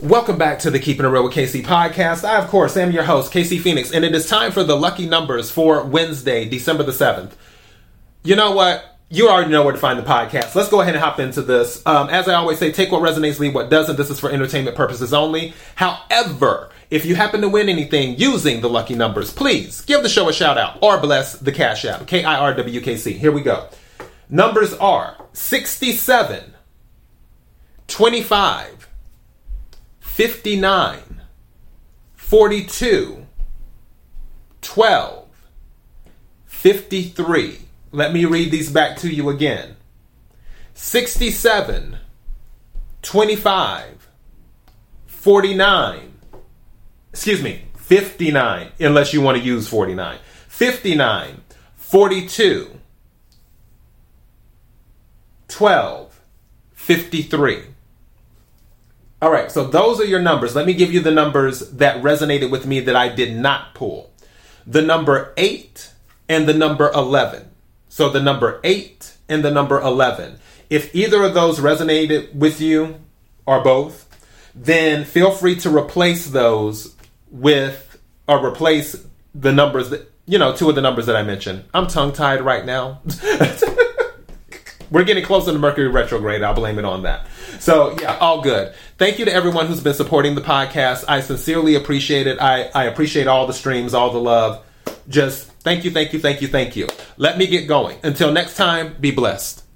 Welcome back to the Keeping It Real with KC podcast. I, of course, am your host, KC Phoenix, and it is time for the lucky numbers for Wednesday, December the 7th. You know what? You already know where to find the podcast. Let's go ahead and hop into this. Um, as I always say, take what resonates, leave what doesn't. This is for entertainment purposes only. However, if you happen to win anything using the lucky numbers, please give the show a shout out or bless the Cash App. K I R W K C. Here we go. Numbers are 67, 25, 59, 42, 12, 53. Let me read these back to you again 67, 25, 49, excuse me, 59, unless you want to use 49, 59, 42, 12, 53. All right, so those are your numbers. Let me give you the numbers that resonated with me that I did not pull. The number 8 and the number 11. So the number 8 and the number 11. If either of those resonated with you or both, then feel free to replace those with or replace the numbers that you know, two of the numbers that I mentioned. I'm tongue tied right now. We're getting closer to Mercury retrograde. I'll blame it on that. So yeah, all good. Thank you to everyone who's been supporting the podcast. I sincerely appreciate it. I, I appreciate all the streams, all the love. Just thank you, thank you, thank you, thank you. Let me get going. Until next time, be blessed.